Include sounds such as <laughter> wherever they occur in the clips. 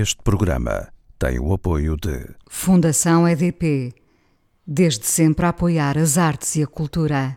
Este programa tem o apoio de Fundação EDP. Desde sempre a apoiar as artes e a cultura.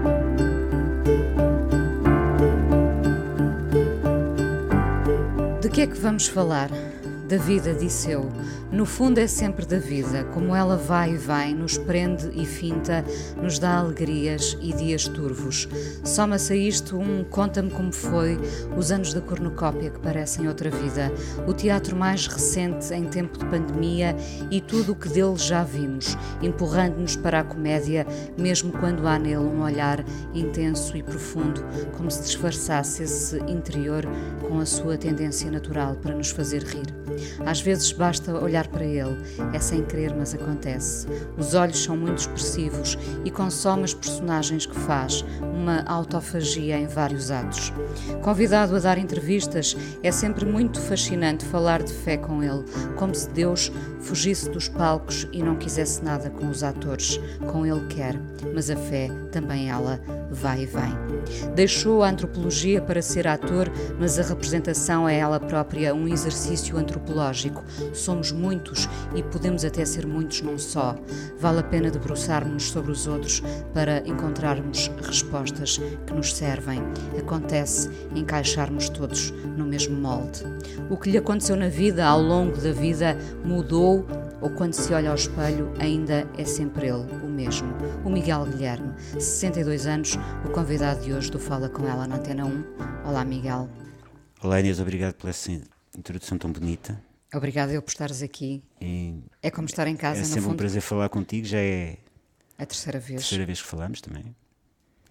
Que é que vamos falar? Da vida, disse eu. No fundo é sempre da vida, como ela vai e vai, nos prende e finta, nos dá alegrias e dias turvos. Soma-se a isto um Conta-me como foi, os anos da cornucópia que parecem outra vida, o teatro mais recente em tempo de pandemia e tudo o que dele já vimos, empurrando-nos para a comédia, mesmo quando há nele um olhar intenso e profundo, como se disfarçasse esse interior com a sua tendência natural para nos fazer rir. Às vezes basta olhar para ele, é sem querer, mas acontece. Os olhos são muito expressivos e consome as personagens que faz, uma autofagia em vários atos. Convidado a dar entrevistas, é sempre muito fascinante falar de fé com ele, como se Deus fugisse dos palcos e não quisesse nada com os atores. Com ele quer, mas a fé também ela vai e vem. Deixou a antropologia para ser ator, mas a representação é ela própria um exercício antropológico. Somos muitos e podemos até ser muitos num só. Vale a pena debruçarmos sobre os outros para encontrarmos respostas que nos servem. Acontece encaixarmos todos no mesmo molde. O que lhe aconteceu na vida, ao longo da vida, mudou ou quando se olha ao espelho, ainda é sempre ele, o mesmo, o Miguel Guilherme, 62 anos, o convidado de hoje do Fala Com Ela na Antena 1. Olá, Miguel. Olá, Inês, obrigado essa introdução tão bonita. Obrigada eu por estares aqui. E É como estar em casa, é sempre um fundo. prazer falar contigo, já é A terceira a vez. terceira vez que falamos também.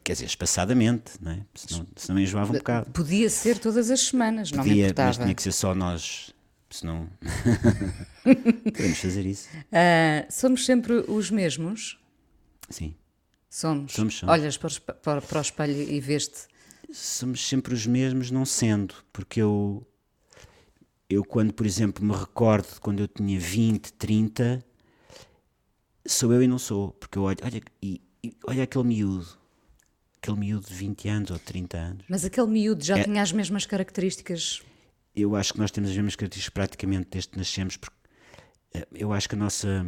Quer dizer, espaçadamente, não é? Senão, senão me enjoava um bocado. Podia ser todas as semanas, não me Podia, mas importava. tinha que ser só nós, senão. Podemos <laughs> fazer isso. Ah, somos sempre os mesmos? Sim. Somos. Somos, somos. Olhas para para- para o espelho e veste. Somos sempre os mesmos, não sendo, porque eu. Eu, quando, por exemplo, me recordo de quando eu tinha 20, 30, sou eu e não sou. Porque eu olho, olha, e, e olha aquele miúdo, aquele miúdo de 20 anos ou 30 anos. Mas aquele miúdo já É. tinha as mesmas características. Eu acho que nós temos as mesmas características praticamente desde que nascemos, porque eh, eu acho que a nossa,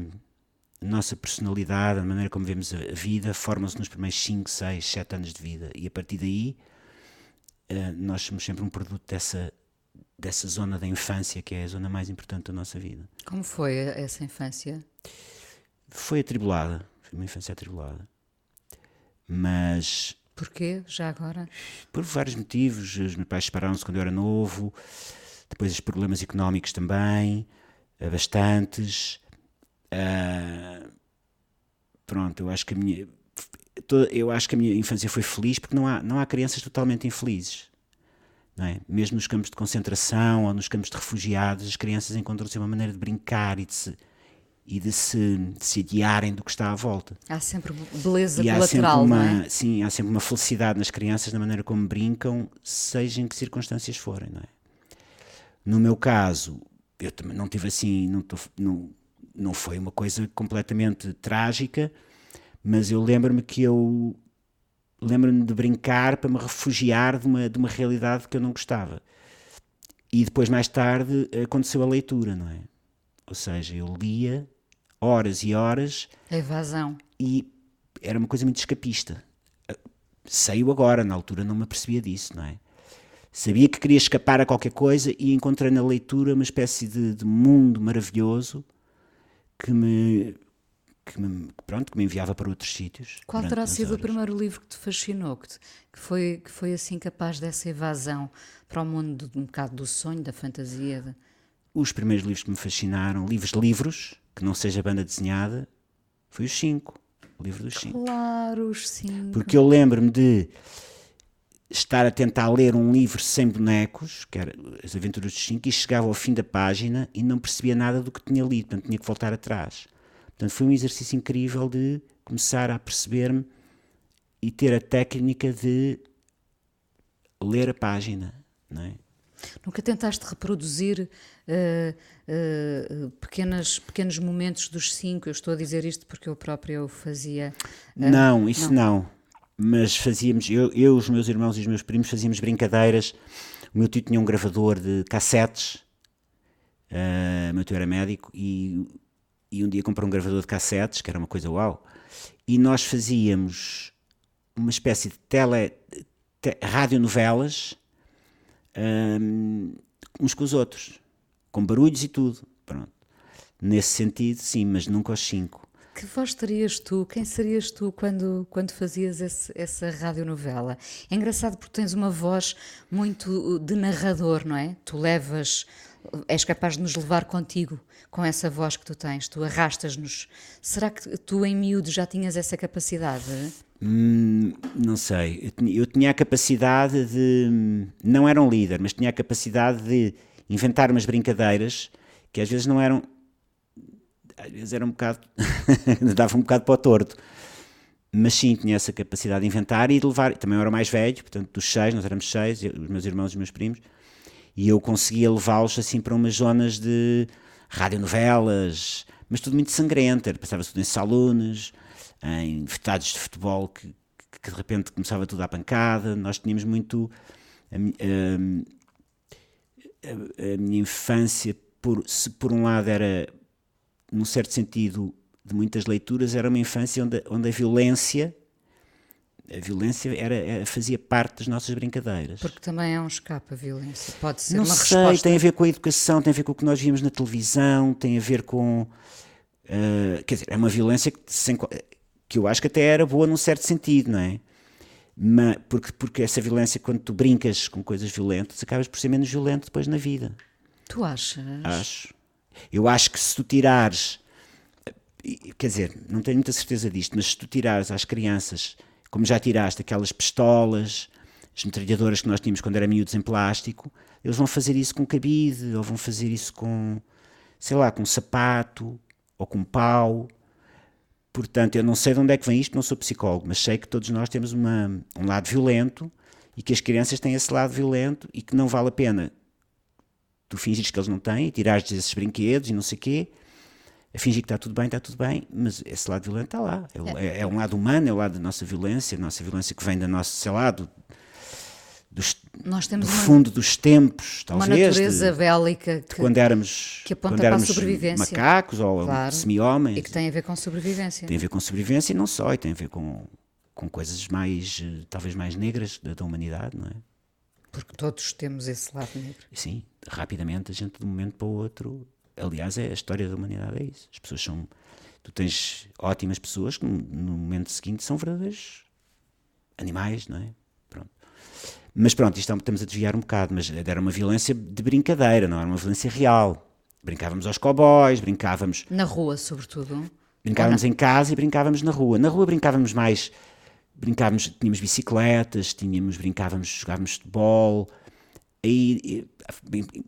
a nossa personalidade, a maneira como vemos a vida, forma-se nos primeiros 5, 6, 7 anos de vida. E a partir daí, eh, nós somos sempre um produto dessa, dessa zona da infância, que é a zona mais importante da nossa vida. Como foi essa infância? Foi atribulada, foi uma infância atribulada. Mas Porquê, já agora? por vários motivos. Os meus pais separaram-se quando eu era novo, depois os problemas económicos também, eh, bastantes. Ah, pronto, eu acho que a minha toda- eu acho que a minha infância foi feliz porque não há, não há crianças totalmente infelizes. É? Mesmo nos campos de concentração ou nos campos de refugiados, as crianças encontram sempre uma maneira de brincar e de se, e de se, de se adiarem do que está à volta. Há sempre beleza E há sempre, uma, não é? sim, há sempre uma felicidade nas crianças na maneira como brincam, seja em que circunstâncias forem, não é? No meu caso, eu também não tive assim, não, tô- não, não foi uma coisa completamente trágica, mas eu lembro-me que eu lembro-me de brincar para me refugiar de uma, de uma realidade que eu não gostava. E depois, mais tarde, aconteceu a leitura, não é? Ou seja, eu lia horas e horas A evasão. e era uma coisa muito escapista. Saiu agora, na altura não me apercebia disso, não é? Sabia que queria escapar a qualquer coisa e encontrei na leitura uma espécie de, de mundo maravilhoso que me, que me pronto que me enviava para outros sítios. Qual terá sido o primeiro livro que te fascinou, que, te- que foi, que foi assim capaz dessa evasão para o mundo um bocado do sonho, da fantasia? de- Os primeiros livros que me fascinaram, livros livros, que não seja banda desenhada, foi os cinco, o livro dos cinco. Claro, os cinco. Porque eu lembro-me de estar a tentar ler um livro sem bonecos, que era As Aventuras dos Cinco, e chegava ao fim da página e não percebia nada do que tinha lido, portanto tinha que voltar atrás. Portanto, foi um exercício incrível de começar a perceber-me e ter a técnica de ler a página, não é? Nunca tentaste reproduzir uh, uh, pequenas, pequenos momentos dos cinco? Eu estou a dizer isto porque eu própria o fazia. Uh, não, isso não. não. Mas fazíamos, eu, eu, os meus irmãos e os meus primos fazíamos brincadeiras. O meu tio tinha um gravador de cassetes, o meu tio era médico, e, e um dia comprou um gravador de cassetes, que era uma coisa uau, e nós fazíamos uma espécie de tele, te, radionovelas um, uns com os outros, com barulhos e tudo. Pronto. Nesse sentido, sim, mas nunca aos cinco. Que voz terias tu? Quem serias tu quando, quando fazias esse, essa radionovela? É engraçado porque tens uma voz muito uh, de narrador, não é? Tu levas, és capaz de nos levar contigo com essa voz que tu tens, tu arrastas-nos. Será que tu em miúdo já tinhas essa capacidade? Hum, não sei. Eu tinha, a capacidade de. Não era um líder, mas tinha a capacidade de inventar umas brincadeiras que às vezes não eram. Às vezes era um bocado. <laughs> dava um bocado para o torto. Mas sim, tinha essa capacidade de inventar e de levar. Também era mais velho, portanto, dos seis, nós éramos seis, os meus irmãos e os meus primos, e eu conseguia levá-los assim para umas zonas de radionovelas, mas tudo muito sangrento. Passava-se tudo em salones em estádios de futebol que, que, de repente começava tudo à pancada. Nós tínhamos muito. A, a, a, minha infância, por, se por um lado era, num certo sentido, de muitas leituras, era uma infância onde, onde a violência. A violência era, era, fazia parte das nossas brincadeiras. Porque também é um escape a violência. Pode ser Não uma sei, resposta. tem a ver com a educação, tem a ver com o que nós vimos na televisão, tem a ver com. Uh, quer dizer, é uma violência que, sem, que eu acho que até era boa num certo sentido, não é? Mas, porque, porque essa violência, quando tu brincas com coisas violentas, acabas por ser menos violento depois na vida. Tu achas? Acho. Eu acho que se tu tirares, quer dizer, não tenho muita certeza disto, mas se tu tirares às crianças, como já tiraste aquelas pistolas, as metralhadoras que nós tínhamos quando era miúdos em plástico, eles vão fazer isso com cabide, ou vão fazer isso com, sei lá, com sapato, ou com pau. Portanto, eu não sei de onde é que vem isto, não sou psicólogo, mas sei que todos nós temos uma, um lado violento e que as crianças têm esse lado violento e que não vale a pena tu fingires que eles não têm, tirares esses brinquedos e não sei o quê, a fingir que está tudo bem, está tudo bem, mas esse lado violento está lá. É, é, é um lado humano, é o lado da nossa violência, a nossa violência que vem da nossa, sei lá, do, dos, do uma, fundo dos tempos, talvez. Uma natureza de, bélica que, quando éramos, que aponta quando para éramos a sobrevivência. macacos ou claro. semi-homens. E que tem a ver com sobrevivência. Tem a ver com sobrevivência e não só, e tem a ver com, com coisas mais, eh, talvez mais negras da, da humanidade, não é? Porque todos temos esse lado negro. Sim, rapidamente a gente de um momento para o outro. Aliás, é, a história da humanidade é isso. As pessoas são. Tu tens ótimas pessoas que no, momento seguinte são verdadeiros animais, não é? Pronto. Mas pronto, isto estamos a desviar um bocado, mas era uma violência de brincadeira, não era uma violência real. Brincávamos aos cowboys, brincávamos. Na rua, sobretudo. Brincávamos em casa e brincávamos na rua. Na rua brincávamos mais. Brincávamos, tínhamos bicicletas, tínhamos, brincávamos, jogávamos futebol, aí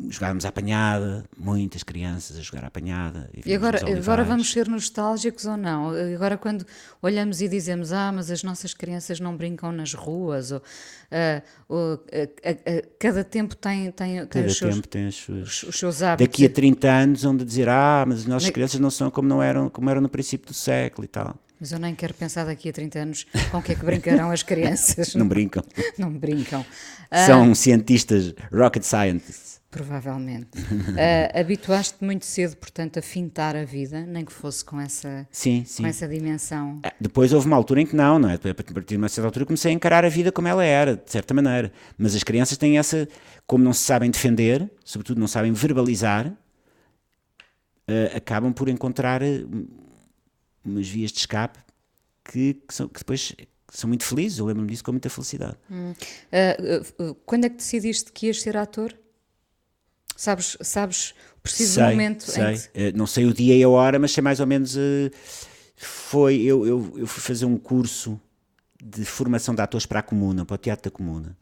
jogávamos à apanhada, muitas crianças a jogar à apanhada. E, agora, agora vamos ser nostálgicos ou não? Agora quando olhamos e dizemos, ah, mas as nossas crianças não brincam nas ruas, ou, uh, ou uh, uh, cada tempo tem, tem, tem, os, seus, tempo tem os, seus, os seus hábitos. Daqui a 30 anos onde dizer, ah, mas as nossas Na... crianças não são como, não eram, como eram no princípio do século e tal. Mas eu nem quero pensar daqui a 30 anos com o que é que brincarão as crianças. não brincam. Não brincam. São uh, cientistas, rocket scientists. Provavelmente. uh, <laughs> Habituaste-te muito cedo, portanto, a fintar a vida, nem que fosse com essa, sim, sim. Com essa dimensão. Depois houve uma altura em que não, não é? A partir de uma certa altura comecei a encarar a vida como ela era, de certa maneira. Mas as crianças têm essa, como não se sabem defender, sobretudo não sabem verbalizar, uh, acabam por encontrar umas vias de escape que, que, são, que depois são muito felizes. Eu lembro-me disso com muita felicidade. Hum. Uh, uh, quando é que decidiste que ias ser ator? Sabes, sabes o preciso sei, momento sei. que... uh, Não sei o dia e a hora, mas sei mais ou menos. foi. Eu, eu, eu fui fazer um curso de formação de atores para a comuna, para o teatro da comuna.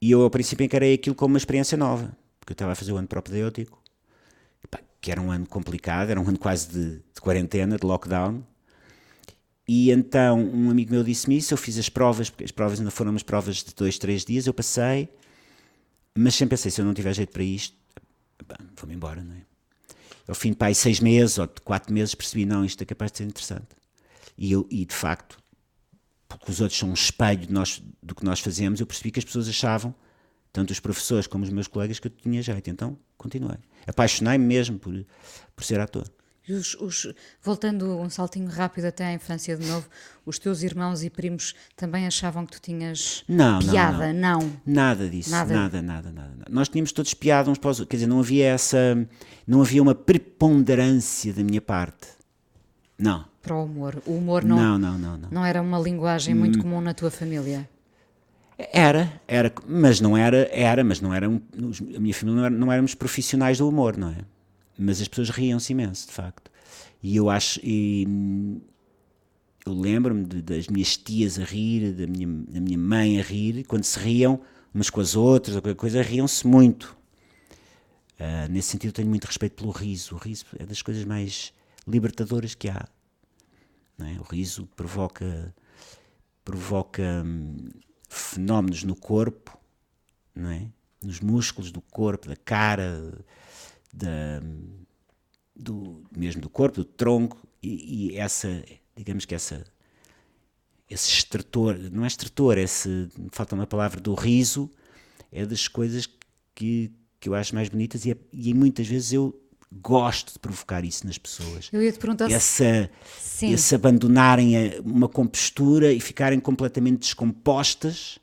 E eu, ao princípio, encarei aquilo como uma experiência nova, porque eu estava a fazer o ano propedêutico que era um ano complicado, era um ano quase de, de quarentena, de lockdown. E então um amigo meu disse-me isso, eu fiz as provas, porque as provas ainda foram umas provas de dois, três dias, eu passei, mas sempre pensei, se eu não tiver jeito para isto, vou-me embora, não é? Ao fim de pá, seis meses ou de quatro meses percebi, não, isto é capaz de ser interessante. E, eu, e de facto, porque os outros são um espelho nós, do que nós fazemos, eu percebi que as pessoas achavam, tanto os professores como os meus colegas, que eu tinha jeito. Então, continuei. Apaixonei-me mesmo por, por ser ator. Os, os, voltando um saltinho rápido até à infância de novo, os teus irmãos e primos também achavam que tu tinhas não, piada? Não, não. Nada disso, nada. Nada, nada, nada, nada, Nós tínhamos todos piada uns para os outros, quer dizer, não havia essa, não havia uma preponderância da minha parte. Não. Para o humor. O humor não, não, não, não, não. não era uma linguagem muito hum. comum na tua família? Era, era, mas não era, era, mas não era, a minha família não, era, não éramos profissionais do humor, não é? mas as pessoas riam-se imenso, de facto. E eu acho. E, eu lembro-me das minhas tias a rir, da minha, da minha mãe a rir, quando se riam umas com as outras, ou qualquer coisa, riam-se muito. Uh, nesse sentido, tenho muito respeito pelo riso. O riso é das coisas mais libertadoras que há. É? O riso provoca, provoca hum, fenómenos no corpo, não é? nos músculos do corpo, da cara, da, do, mesmo do corpo, do tronco, e, e, essa, digamos que essa, esse extrator, não é extrator, esse, falta uma palavra, do riso, é das coisas que, que eu acho mais bonitas e, é, e muitas vezes eu gosto de provocar isso nas pessoas. Eu ia te perguntar essa, se... esse abandonarem uma compostura e ficarem completamente descompostas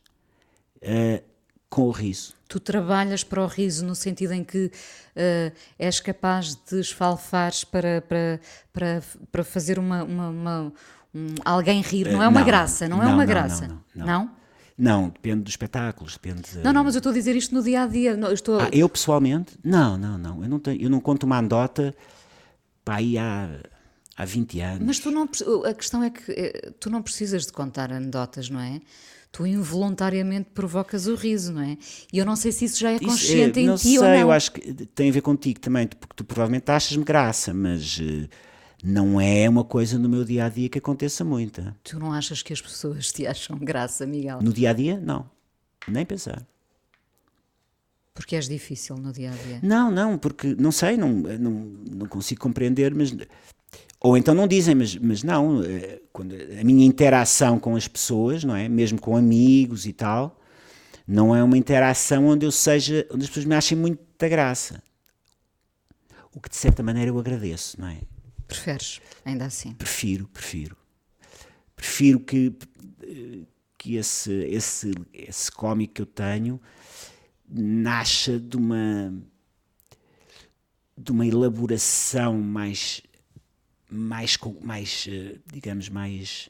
uh, com o riso. Tu trabalhas para o riso no sentido em que uh, és capaz de esfalfares para, para, para, para fazer uma, uma, uma um, alguém rir. Não é uma não, graça, não, não, é uma não, graça. Não, não, não, não? depende dos espetáculos, depende. Não, não, mas eu estou a dizer isto no dia a dia. Eu, estou... Ah, eu pessoalmente? Não, não, não. Eu não, tenho, eu não conto uma anedota para aí há, há 20 anos. Mas tu não. A questão é que eh, tu não precisas de contar anedotas, não é? tu involuntariamente provocas o riso, não é? E eu não sei se isso já é consciente isso, é, em ti sei, ou não. Eu acho que tem a ver contigo também, porque tu provavelmente achas-me graça, mas uh, não é uma coisa no meu dia a dia que aconteça muito. Tu não achas que as pessoas te acham graça, Miguel? No dia a dia, não. Nem pensar. Porque és difícil no dia a dia? Não, não, porque não sei, não, não, não consigo compreender, mas ou então não dizem, mas, mas não, eh, quando a minha interação com as pessoas, não é? Mesmo com amigos e tal, não é uma interação onde eu seja, onde as pessoas me achem muita graça. O que de certa maneira eu agradeço, não é? Preferes, ainda assim? Prefiro, prefiro. Prefiro que, que esse, esse, esse cómic que eu tenho nasça de uma de uma elaboração mais mais, mais eh, digamos, mais,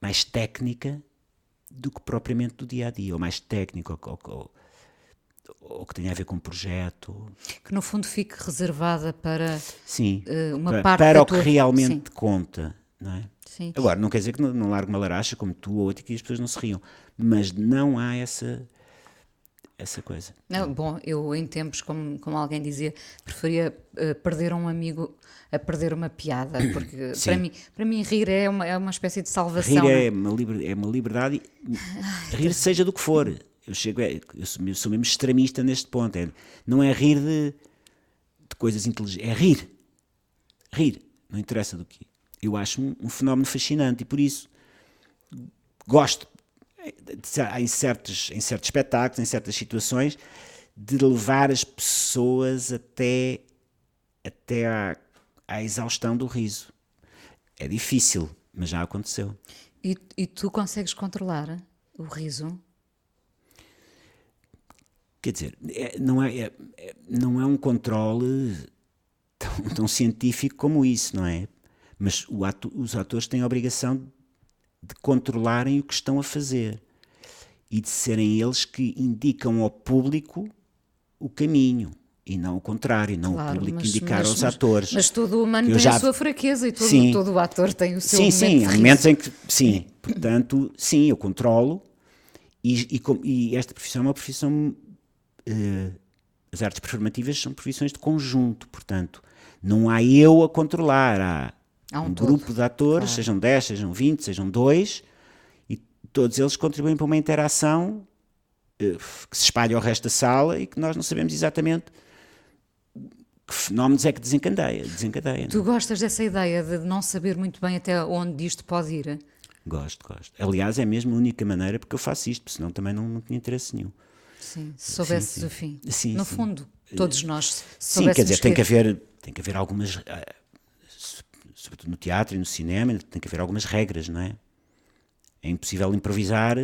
mais técnica do que propriamente do dia a dia, ou mais técnico, ou, ou, ou que tenha a ver com um projeto. Que no fundo fique reservada para Sim, uh, uma para, parte para o que tua... realmente Sim. conta, não é? Sim. Agora, não quer dizer que não, não largue uma laracha como tu ou outro que as pessoas não se riam, mas não há essa essa coisa. Não, bom, eu em tempos, como, como alguém dizia, preferia uh, perder um amigo a perder uma piada, <coughs> porque para mim, para mim rir é uma, é uma espécie de salvação. Rir é, é uma, liber, é uma liberdade, <laughs> rir seja do que for. Eu, chego, é, eu, sou, eu sou mesmo extremista neste ponto. É, não é rir de, de coisas inteligentes, é rir. Rir, não interessa do que. Eu acho um, um fenómeno fascinante e por isso gosto em certos, em certos espetáculos, em certas situações, de levar as pessoas até, até à, à exaustão do riso. É difícil, mas já aconteceu. E, e tu consegues controlar o riso? Quer dizer, é, não, é, é, é não é um controle tão, <laughs> tão, científico como isso, não é? Mas ato, os atores têm a obrigação de controlarem o que estão a fazer e de serem eles que indicam ao público o caminho e não o contrário, não claro, o público mas, indicar mas, aos mas, atores. Mas todo humano tem já... a sua fraqueza e todo, sim, todo o ator tem o seu sim, sim, há momentos em que sim, portanto, sim, eu controlo e, e, e, esta profissão é uma profissão as artes performativas são profissões de conjunto, portanto, não há eu a controlar, há, Há um um, grupo de atores, claro. sejam 10, sejam 20, sejam 2, e todos eles contribuem para uma interação eh, que se espalha ao resto da sala e que nós não sabemos exatamente que fenómenos é que desencadeia. desencadeia Tu não? é? gostas dessa ideia de não saber muito bem até onde isto pode ir? Gosto, gosto. Aliás, é mesmo a única maneira porque eu faço isto, senão também não, não tinha interesse nenhum. Sim, se soubesses sim. o fim. Sim, no sim. fundo, todos nós se Sim, quer dizer, soubéssemos tem que haver, tem que haver algumas, so- sobretudo no teatro e no cinema, tem que haver algumas regras, não é? É impossível improvisar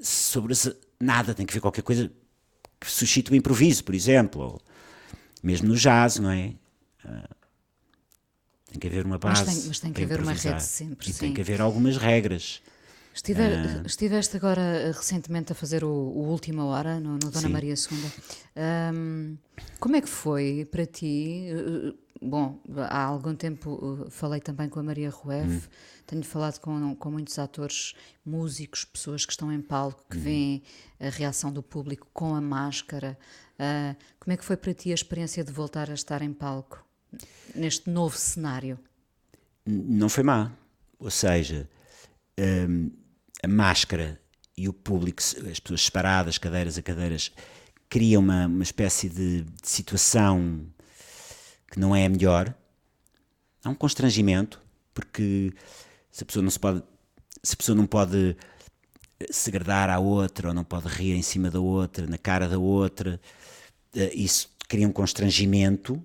sobre nada, tem que haver qualquer coisa que suscite o improviso, por exemplo, ou mesmo no jazz, não é? Ah, tem que haver uma Mas base. tem- mas tem que para haver uma rede sempre, E sim. tem que haver algumas regras. Ah. Estiveste agora eh, recentemente a fazer o, o Última Hora no, no Dona Sim. Maria II. Ahm, como é que foi para ti? Eh, Bom, há algum tempo eh, falei também com a Maria Rueff, Hum. tenho falado com, com muitos atores, músicos, pessoas que estão em palco, que veem a reação do público com a máscara. Ah, como é que foi para ti a experiência de voltar a estar em palco neste novo cenário? Não foi má. Ou seja, hum, a máscara e o público, as pessoas separadas, cadeiras a cadeiras, cria uma, uma espécie de, de situação que não é a melhor. Há um constrangimento, porque se a pessoa não se pode, se a pessoa não pode eh, se agradar à outra ou não pode rir em cima da outra, na cara da outra, eh, isso cria um constrangimento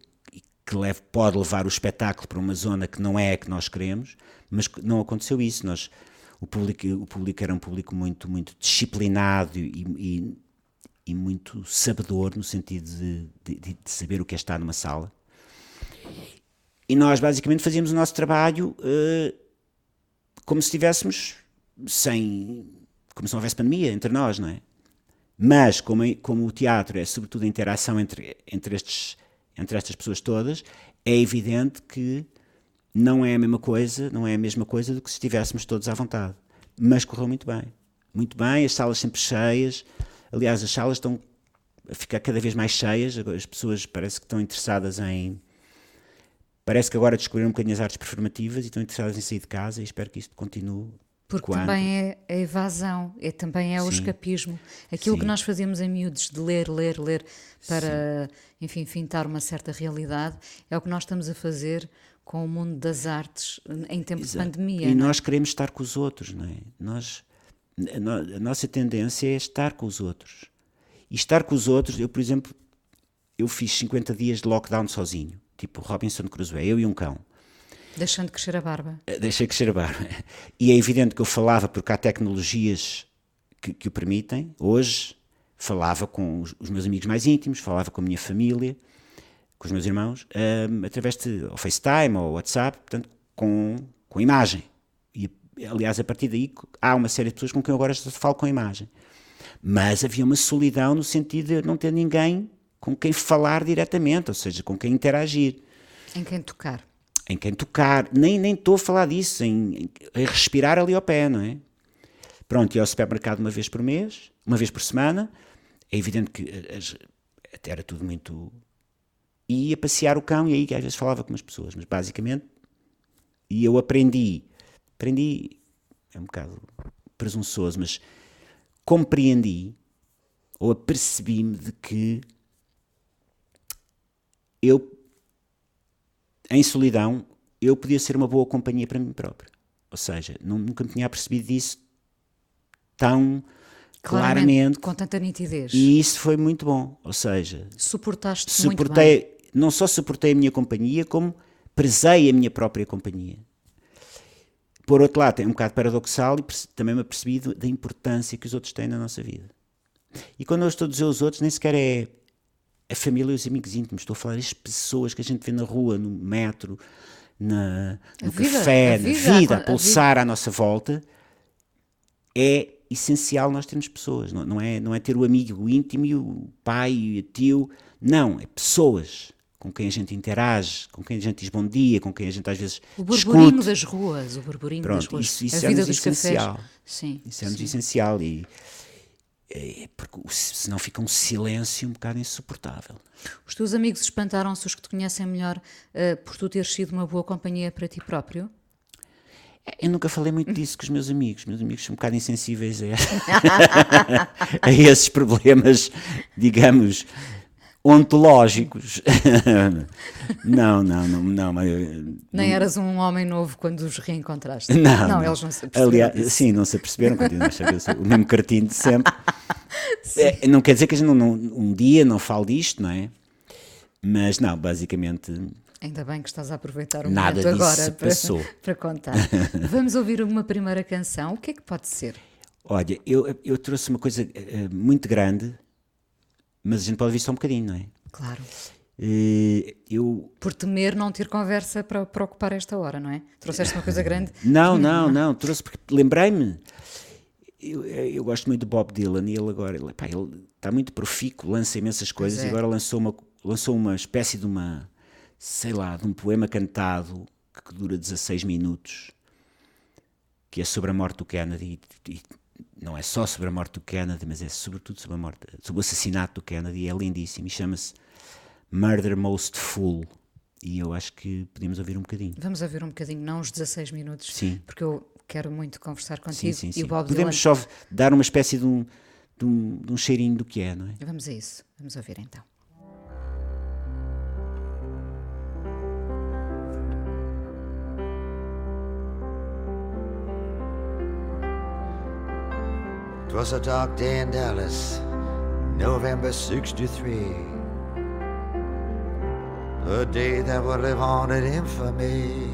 que leva- pode levar o espetáculo para uma zona que não é a que nós queremos, mas não aconteceu isso. Nós, o, público, o público era um público muito, muito disciplinado e, e, e muito sabedor, no sentido de, de- de saber o que é estar numa sala. E nós basicamente fazíamos o nosso trabalho eh, como se estivéssemos sem. como se não houvesse pandemia entre nós, não é? Mas, como, como o teatro é sobretudo a interação entre, entre, estes, entre estas pessoas todas, é evidente que não é a mesma coisa, não é a mesma coisa do que se estivéssemos todos à vontade. Mas correu muito bem. Muito bem, as salas sempre cheias. Aliás, as salas estão a ficar cada vez mais cheias. As pessoas parece que estão interessadas em. Parece que agora descobriram um bocadinho as artes performativas e estão interessadas em sair de casa e espero que isto continue. Porque Quanto? também é a evasão, é, também é o Sim. escapismo. Aquilo que Sim. nós fazíamos em miúdos, de ler, ler, ler, para, enfim, fintar uma certa realidade, é o que nós estamos a fazer com o mundo das artes em tempo Exato. de pandemia. E é? nós queremos estar com os outros, não é? Nós, a nossa tendência é estar com os outros. E estar com os outros, eu, por exemplo, eu fiz 50 dias de lockdown sozinho, tipo Robinson Crusoe, eu e um cão. Deixando crescer a barba. Eh, Deixei crescer a barba. <laughs> E é evidente que eu falava, porque há tecnologias que, que o permitem. Hoje falava com os, os meus amigos mais íntimos, falava com a minha família, com os meus irmãos, ahm, através de ou FaceTime ou WhatsApp, portanto, com, com imagem. E, aliás, a partir daí há uma série de pessoas com quem eu agora falo com imagem. Mas havia uma solidão no sentido de não ter ninguém com quem falar diretamente, ou seja, com quem interagir Em quem tocar. em quem tocar, nem nem estou a falar disso, em, em- respirar ali ao pé, não é? Pronto, ia ao supermercado uma vez por mês, uma vez por semana, é evidente que as- até era tudo muito. E ia passear o cão e aí às vezes falava com umas pessoas, mas basicamente. E eu aprendi, aprendi, é um bocado presunçoso, mas compreendi ou apercebi-me de que eu em solidão, eu podia ser uma boa companhia para mim próprio. Ou seja, nu- nunca me tinha percebido disso tão claramente. Com tanta nitidez. E isso foi muito bom. Ou seja, Suportaste muito bem. Não só suportei a minha companhia, como prezei a minha própria companhia. Por outro lado, é um bocado paradoxal e também me apercebi da importância que os outros têm na nossa vida. E quando eu estou a dizer os outros, nem sequer é a família e os amigos íntimos. Estou a falar das pessoas que a gente vê na rua, no metro, na, no vida, café, na vida, vida, a a pulsar à nossa volta. É essencial nós termos pessoas. Não, não é, não é ter o amigo íntimo e o pai e o tio. Não, é pessoas com quem a gente interage, com quem a gente diz bom dia, com quem a gente às vezes O burburinho discute. das ruas, o burburinho das Pronto, ruas. isso, isso a é-nos vida dos essencial. cafés. Sim. Isso é-nos essencial e é porque senão fica um silêncio um bocado insuportável. Os teus amigos espantaram-se, os que te conhecem melhor, uh, por tu teres sido uma boa companhia para ti próprio? Eu nunca falei muito disso com os meus amigos. Meus amigos são um bocado insensíveis a, <laughs> a esses problemas, digamos, ontológicos. <laughs> não, não, não, não. Nem eras um homem novo quando os reencontraste. <laughs> Não, não, não. eles não se aperceberam. Aliás, disso. sim, não se aperceberam, continuam a sou o mesmo cartinho de sempre. <laughs> É, não quer dizer que a gente não, não, um dia não fale disto, não é? Mas não, basicamente Ainda bem que estás a aproveitar o Nada momento agora para, para contar. Vamos ouvir uma primeira canção. O que é que pode ser? Olha, eu, eu trouxe uma coisa uh, muito grande, mas a gente pode ouvir só um bocadinho, não é? Claro. Eu... Por temer não ter conversa para, para ocupar esta hora, não é? Trouxeste uma coisa <laughs> grande? Não, não, não. Trouxe porque lembrei-me. Eu, eu, gosto muito de Bob Dylan e ele agora ele, pá, ele está muito profícuo, lança imensas coisas é. e agora lançou uma, lançou uma espécie de uma sei lá, de um poema cantado que dura 16 minutos, que é sobre a morte do Kennedy, e, não é só sobre a morte do Kennedy, mas é sobretudo sobre a morte, sobre o assassinato do Kennedy, é lindíssimo, e chama-se Murder Most Fool, e eu acho que podemos ouvir um bocadinho. Vamos ouvir um bocadinho, não os 16 minutos, sim. porque eu quero muito conversar contigo sim, sim, e o Bob Podemos Dylan... só dar uma espécie de um, de, um, de um cheirinho do que é, não é? Vamos a isso, vamos ouvir então. Twas a dark day in Dallas, November 63. A day that would live on in infamy.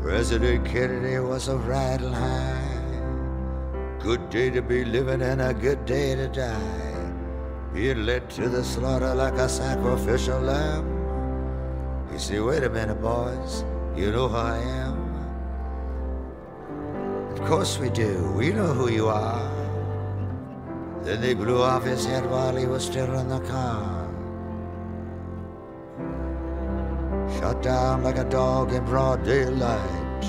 President Kennedy was a riding high. Good day to be living and a good day to die. He led to the slaughter like a sacrificial lamb. He said, wait a minute, boys, you know who I am? Of course we do. We know who you are. Then they blew off his head while he was still in the car. Shot down like a dog in broad daylight.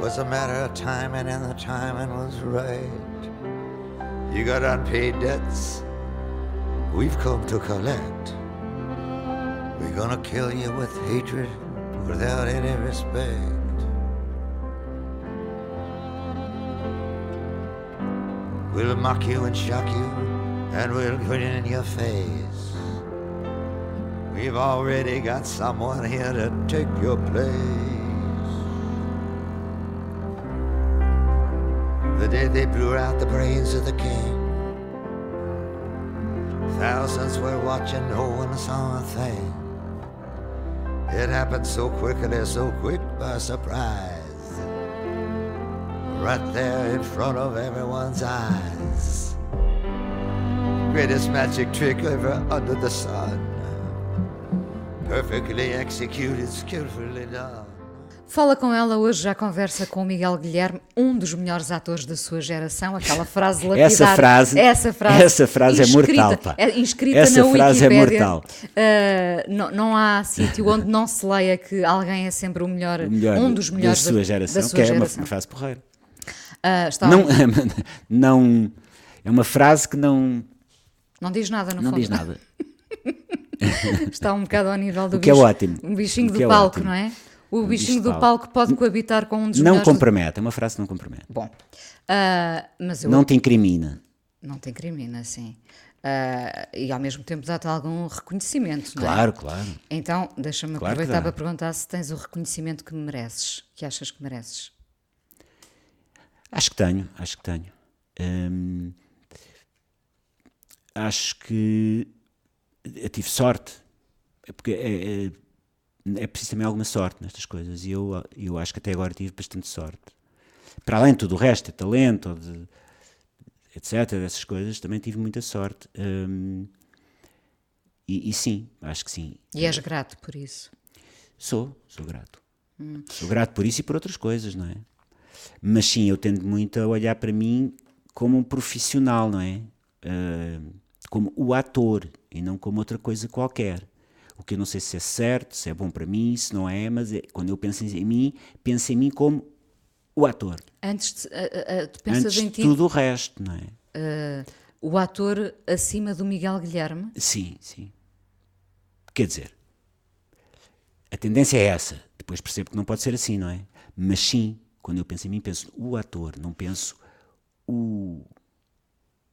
Was a matter of timing, and the timing was right. You got unpaid debts. We've come to collect. We're gonna kill you with hatred without any respect. We'll mock you and shock you, and we'll grin in your face. We've already got someone here to take your place. The day they blew out the brains of the king, thousands were watching, no one saw a thing. It happened so quickly, so quick by surprise right there in front of everyone's eyes. Greatest magic trick ever under the sun. Perfectly executed, skillfully done. Fala com ela hoje, já conversa com o Miguel Guilherme, um dos melhores atores da sua geração. Aquela frase lapidar. <laughs> Essa frase, essa frase, essa frase é mortal. Pá. É inscrita essa na frase Wikipédia. é mortal. Uh, não, não há sítio onde não se leia que alguém é sempre o melhor, o melhor um dos melhores da sua geração, da sua que geração. é uma frase porreira. Uh, está não, <laughs> não, é uma frase que não. Não diz nada, no não fundo. diz nada. <laughs> está um bocado ao nível do o que bicho, é ótimo. um bichinho do é palco, ótimo. não é? O Um bichinho do palco pode coabitar com um dos Não compromete, é uma frase que não compromete. Bom, uh, mas eu... não te incrimina. Não te incrimina, sim. Uh, e ao mesmo tempo dá-te algum reconhecimento, não claro, é? Claro, Então, deixa-me claro aproveitar para perguntar se tens o reconhecimento que mereces, que achas que mereces. Acho que tenho, acho que tenho. Hum, acho que eu tive sorte, é porque é, é, é preciso também alguma sorte nestas coisas e eu, eu acho que até agora tive bastante sorte. Para além de tudo o resto, de talento, de, etc., dessas coisas, também tive muita sorte. Hum, e, e, sim, acho que sim. E és grato por isso? Sou, sou grato. Hum. Sou grato por isso e por outras coisas, não é? Mas sim, eu tendo muito a olhar para mim como um profissional, não é? Uh, como o ator e não como outra coisa qualquer. O que eu não sei se é certo, se é bom para mim, se não é, mas é, quando eu penso em mim, penso em mim como o ator. Antes de, a, a, tu pensas Antes em ti, tudo o resto, não é? o ator acima do Miguel Guilherme? Sim, sim. Quer dizer, a tendência é essa. Depois percebo que não pode ser assim, não é? Mas sim, quando eu penso em mim, penso o ator, não penso o,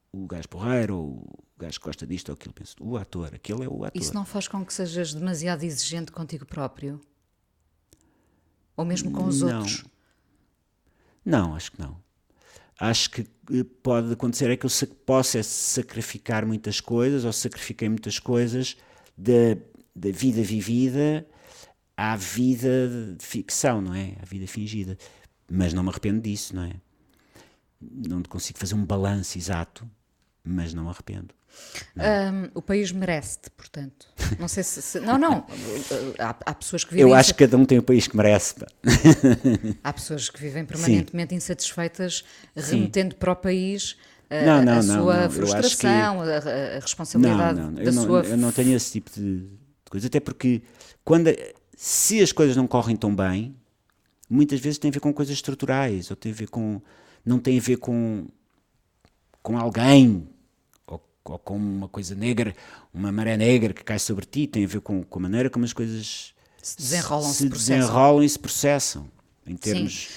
o gajo porreiro ou o gajo que gosta disto ou aquilo. Penso o ator, aquele é o ator. Isso não faz com que sejas demasiado exigente contigo próprio? Ou mesmo com os Não. outros? Não, acho que não. Acho que eh, pode acontecer é que eu sa- possa sacrificar muitas coisas, ou sacrifiquei muitas coisas da, da vida vivida à vida de ficção, não é? À vida fingida. Mas não me arrependo disso, não é? Não consigo fazer um balanço exato, mas não me arrependo. Hum, o país merece-te, portanto. Não sei se. se- não, não. Há, há pessoas que vivem. Eu acho que cada um tem o país que merece. pá. Há pessoas que vivem permanentemente insatisfeitas, Sim. remetendo para o país a, Não, não, a não, sua não. Frustração, a, a- a responsabilidade Não, não, da eu não, sua. eu não tenho esse tipo de, de coisa. Até porque, quando, se as coisas não correm tão bem, muitas vezes tem a ver com coisas estruturais, ou tem a ver com. não tem a ver com, com alguém, ou, ou com uma coisa negra, uma maré negra que cai sobre ti, tem a ver com, com a maneira como as coisas Se desenrolam, se se desenrolam e se processam. Em termos.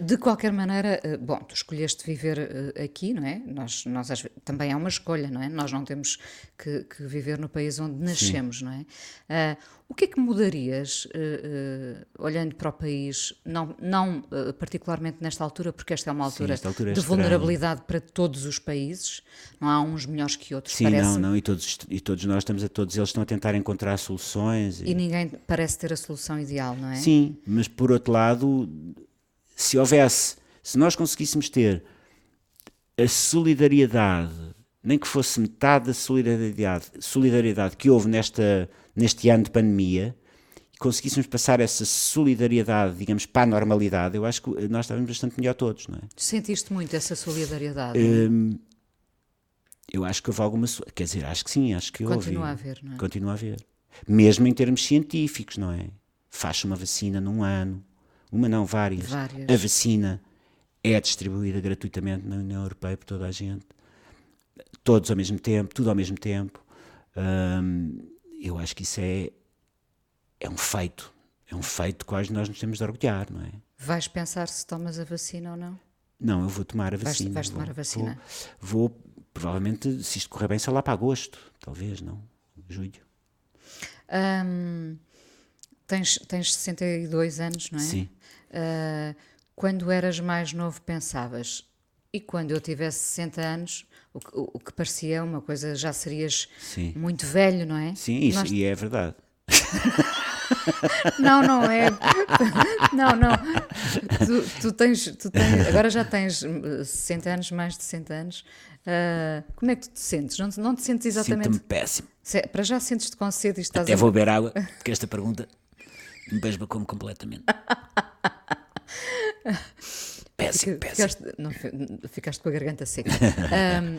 De qualquer maneira, eh, bom, tu escolheste viver eh, aqui, não é? Nós, nós também é uma escolha, não é? Nós não temos que, que viver no país onde nascemos, não é? Ah, o que é que mudarias, eh, eh, olhando para o país, não, não particularmente nesta altura, porque esta é uma altura, esta altura é de vulnerabilidade para todos os países, não há uns melhores que outros, Sim, parece. não, não, e todos, e todos nós estamos a todos eles estão a tentar encontrar soluções. E ninguém parece ter a solução ideal, não é? Sim, mas por outro lado, se houvesse, se nós conseguíssemos ter a solidariedade, nem que fosse metade da solidariedade, solidariedade que houve nesta, neste ano de pandemia, e conseguíssemos passar essa solidariedade, digamos, para a normalidade, eu acho que nós estávamos bastante melhor todos, não é? Sentiste muito essa solidariedade? Hum, eu acho que houve alguma. Quer dizer, acho que sim, acho que houve. Continua a haver, não é? Continua a haver. Mesmo em termos científicos, não é? Faz-se uma vacina num ano, uma não, várias. Várias. A vacina é distribuída gratuitamente na União Europeia por toda a gente, todos ao mesmo tempo, tudo ao mesmo tempo. Hum, eu acho que isso é, é um feito. É um feito quase nós nos temos de orgulhar, não é? Vais pensar se tomas a vacina ou não? Não, eu vou tomar a Vais- vacina. vais tomar vou- a vacina. Vou, vou, provavelmente, se isto correr bem, só lá para agosto, talvez, não? Julho. Hum, tens, tens 62 anos, não é? Sim. Ah, quando eras mais novo, pensavas, e quando eu tivesse 60 anos, o que, o- que parecia uma coisa, já serias Sim. muito velho, não é? Sim, isso, Nós- e é verdade. <laughs> Não, não é. <laughs> Não, não. Tu, tu tens, tu tens, agora já tens hum, 60 anos, mais de 60 anos. Ah, como é que tu te sentes? Não, te- não te sentes exatamente. Sinto-me péssimo. Se- Para já sentes-te com sede e estás Até a- vou beber água, <laughs> porque esta pergunta me como completamente. Péssimo, Fica- péssimo. Ficaste, não, fi- ficaste com a garganta seca. Ahm,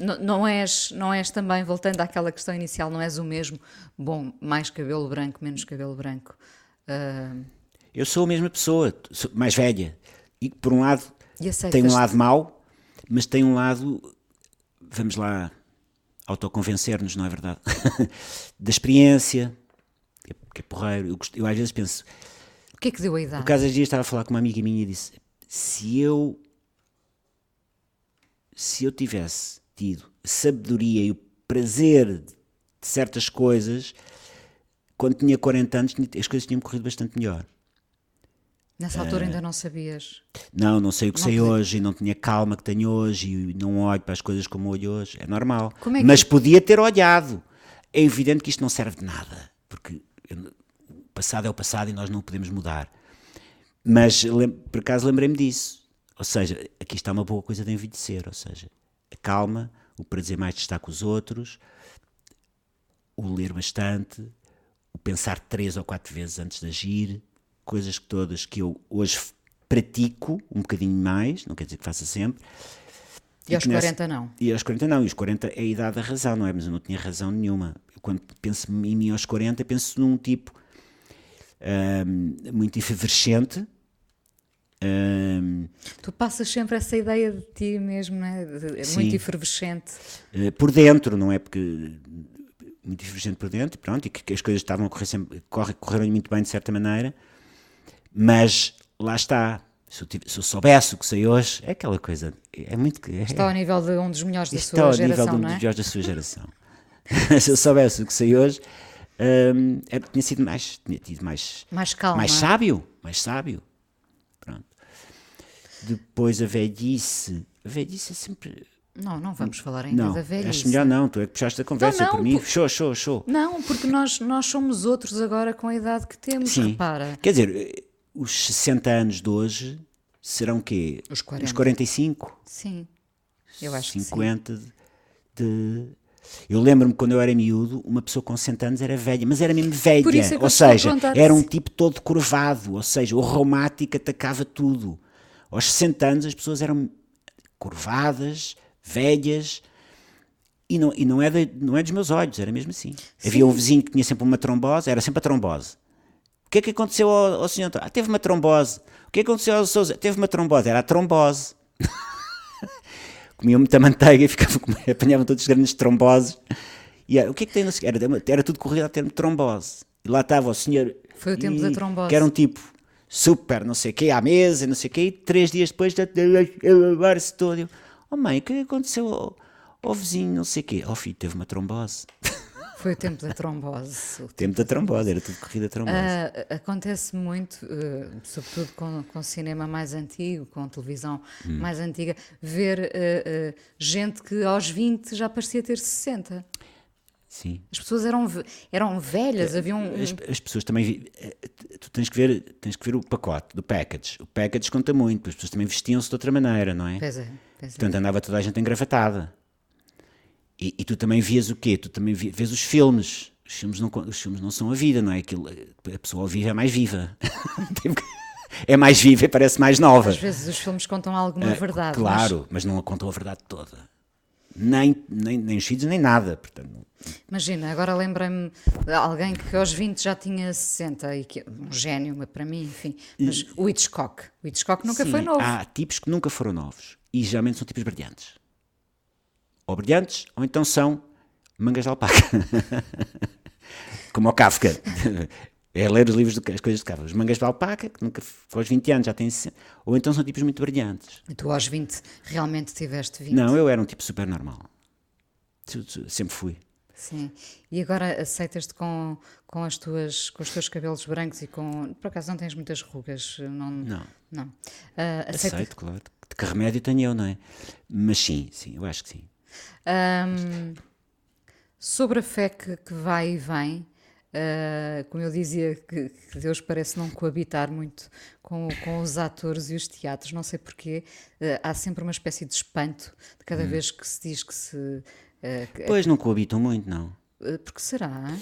n- não, és, não és também, voltando àquela questão inicial, não és o mesmo, bom, mais cabelo branco, menos cabelo branco. Eu sou a mesma pessoa, sou mais velha. E por um lado, tem um lado mau, mas tem um lado, vamos lá, autoconvencer-nos, não é verdade? <laughs> da experiência, que é- porreiro. Eu, eu às vezes penso, o que é que deu a idade? Por causa dias estava a falar com uma amiga minha e disse: se eu se eu tivesse tido a sabedoria e o prazer de certas coisas, quando tinha 40 anos, as coisas tinham corrido bastante melhor. Nessa altura ainda não sabias. Não, não sei o que Não sei podia- hoje, e não tinha calma que tenho hoje, e não olho para as coisas como olho hoje. É normal. Como é que- Mas podia ter olhado. É evidente que isto não serve de nada, porque eu- passado é o passado e nós não o podemos mudar. Mas por acaso lembrei-me disso. Ou seja, aqui está uma boa coisa de envelhecer. Ou seja, a calma, o prazer mais de estar com os outros, o ler bastante, o pensar três ou quatro vezes antes de agir, coisas que todas que eu hoje pratico um bocadinho mais, não quer dizer que faça sempre. E aos que nessa- 40 não. E aos 40 não, e os 40 é a idade da razão, não é? Mas eu não tinha razão nenhuma. Eu, quando penso em mim aos 40, penso num tipo ahm, muito efervescente, Hum, Tu passas sempre essa ideia de ti mesmo, não é? De- é Sim. muito efervescente. eh, por dentro, não é? Porque muito divergente por dentro, pronto, e que, que as coisas estavam a correr sempre, corre, correram muito bem de certa maneira, mas lá está. Se eu, tive- se eu soubesse o que sei hoje, é aquela coisa. É muito. É, Está ao nível de um dos melhores da sua está ao nível geração, de um não dos é? melhores da sua geração. <laughs> Se eu soubesse o que sei hoje, hum, era- tinha sido mais, tinha tido mais, Mais calma. mais sábio, mais sábio. Pronto. Depois a velhice, a velhice é sempre. Não, não vamos falar ainda Não, da velhice. acho melhor não, tu é que puxaste a conversa não, por mim. por- Show, show, show. Não, porque nós, nós somos outros agora com a idade que temos, Sim. repara. Quer dizer, eh, os 60 anos de hoje serão quê? Os 40. Os 45? Sim, eu acho que sim. 50 de- Eu lembro-me quando eu era miúdo, uma pessoa com 60 anos era velha, mas era mesmo velha. É ou seja, era um tipo todo curvado, ou seja, o reumático atacava tudo. Aos 60 anos as pessoas eram curvadas, velhas, e não, e não, é, de- não é dos meus olhos, era mesmo assim. Havia um vizinho que tinha sempre uma trombose, era sempre a trombose. O que é que aconteceu ao, ao senhor? Ah, teve uma trombose. O que é que aconteceu ao Sousa? Teve uma trombose, era a trombose. <laughs> Comiam muita manteiga e ficavam, <laughs> apanhavam todos os grandes tromboses. E o que é que tem no era, era tudo corrido a termo de trombose. E lá estava o senhor. Foi o tempo e- da trombose. Que era um tipo super, não sei o quê, à mesa, não sei o quê, e três dias depois, agora-se todo. Eu, Oh mãe, o que é que aconteceu ao, ao vizinho, não sei o quê? Oh filho, teve uma trombose. <laughs> Foi o tempo da trombose. o Tempo da trombose, era tudo corrida trombose. Ah, acontece muito, eh, sobretudo com, com cinema mais antigo, com televisão Hum. mais antiga, ver eh, eh, gente que aos 20 já parecia ter 60. Sim. As pessoas eram, eram velhas, havia um. As, as pessoas também. eh, Tu tens que, ver, tens que ver o pacote do package. O package conta muito, as pessoas também vestiam-se de outra maneira, não é? Pois é, pois é. Portanto, andava toda a gente engravatada. E, e tu também vias o quê? Tu também vês os filmes. Os filmes, não, os filmes não são a vida, não é? Aquilo, a pessoa ao vivo é mais viva. <laughs> É mais viva e parece mais nova. Às vezes os filmes contam alguma Eh, verdade. Claro, mas, não contam a verdade toda. Nem, nem, nem os filhos, nem nada. Portanto, Mas, imagina, agora lembrei-me de alguém que aos 20 já tinha 60 e que um gênio, mas para mim, enfim. Mas o Hitchcock. O Hitchcock nunca Sim, foi novo. Há tipos que nunca foram novos. E geralmente são tipos brilhantes. Ou brilhantes, ou então são mangas de alpaca. <laughs> Como o Kafka. É ler os livros, de, as coisas de Kafka. Os mangas de alpaca, que nunca, aos 20 anos já 60. Ou então são tipos muito brilhantes. E tu aos 20 realmente tiveste 20. Não, eu era um tipo super normal. Sempre fui. Sim. E agora aceitas-te com, com, as tuas, com os teus cabelos brancos e com. Por acaso não tens muitas rugas? Não. Não. Não. Aceita- Aceito, claro. Que remédio tenho eu, não é? Mas sim, sim, eu acho que sim. Ahm, sobre a fé que, que vai e vem, ah, como eu dizia, que, que Deus parece não coabitar muito com, com os atores e os teatros, não sei porquê, ah, há sempre uma espécie de espanto de cada vez que se diz que se. ah, que- Pois não coabitam muito, não. ah, porque será?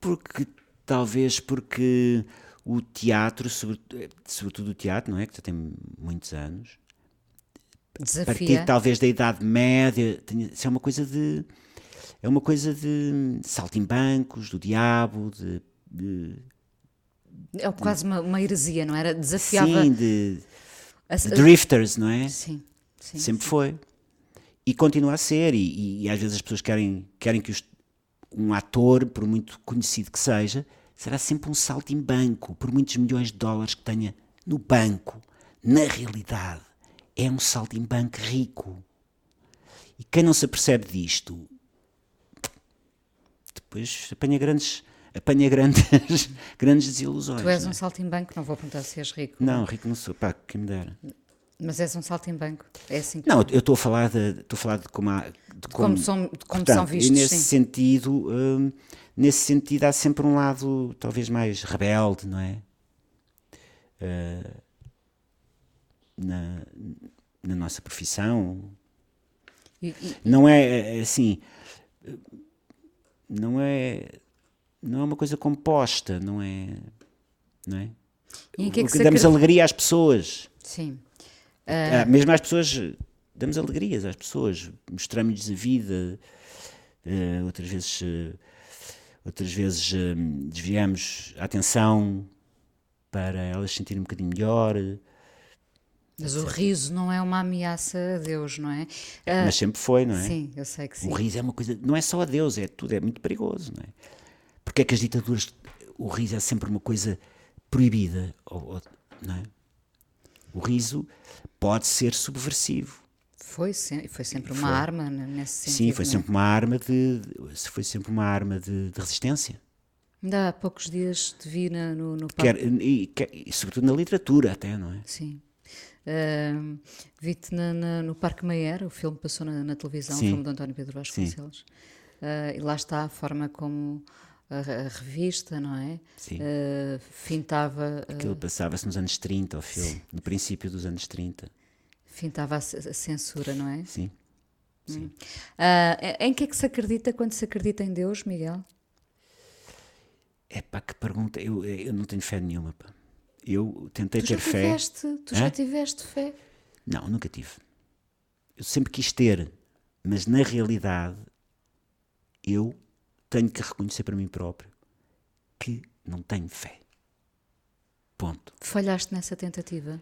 Porque, talvez porque o teatro, sobre- sobretudo o teatro, não é? Que já tem muitos anos, a partir Desafia. talvez da idade média, isso é uma coisa de. É uma coisa de saltimbancos, do diabo, de. de É quase uma, uma heresia, não era? Desafiava. sim, de, a- de drifters, não é? Sim, sim. Sempre foi. E continua a ser. E, e- às vezes as pessoas querem, querem que os- um ator, por muito conhecido que seja, será sempre um saltimbanco, por muitos milhões de dólares que tenha no banco. Na realidade, é um saltimbanco rico. E quem não se apercebe disto, depois apanha grandes, apanha grandes, <laughs> grandes desilusões. Tu és um é? saltimbanco, não vou perguntar se és rico. Não, rico não sou. Pá, quem me dera. Mas és um saltimbanco. É assim que Não, eu estou a falar de, estou a falar de como, há, de como, são, de como portanto, são e vistos, nesse sim. sentido, hum, nesse sentido há sempre um lado talvez mais rebelde, não é? Eh, na, na nossa profissão, E- e- não é é, assim, eh, não é, não é uma coisa composta, não é, não é? e que é que damos alegria às pessoas. Sim. Ah, mesmo às pessoas, damos alegrias às pessoas, mostramos-lhes a vida, eh, outras vezes, eh, outras vezes desviamos a atenção para elas se sentirem um bocadinho melhor. Mas o riso não é uma ameaça a Deus, não é? É, Mas sempre foi, não é? Sim, eu sei que sim. O riso é uma coisa, não é só a Deus, é tudo, é muito perigoso, não é? Porque é que as ditaduras, o riso é sempre uma coisa proibida, ou, ou, não é? O riso pode ser subversivo. Foi, se, foi sempre uma foi. arma nesse sentido. Sim, foi é? sempre uma arma de, foi sempre uma arma de, de resistência. Ainda há poucos dias te vi na, no, no quer, e, quer, e, sobretudo na literatura até, não é? Sim. Uh, Vi-te no Parque Mayer, o filme passou na, na televisão, Sim. o filme de António Pedro Vasconcelos. Uh, e lá está a forma como a, a revista, não é? Sim. Uh, fintava. Aquilo passava-se nos anos 30, o filme, Sim. no princípio dos anos 30. Fintava a, a censura, não é? Sim. Sim. Hum. em que é que se acredita quando se acredita em Deus, Miguel? É pá, que pergunta. Eu, eu não tenho fé nenhuma, pá. Eu tentei tu ter fé. Tiveste, tu Hã? já tiveste fé? Não, nunca tive. Eu sempre quis ter, mas na realidade eu tenho que reconhecer para mim próprio que não tenho fé. Ponto. Falhaste nessa tentativa?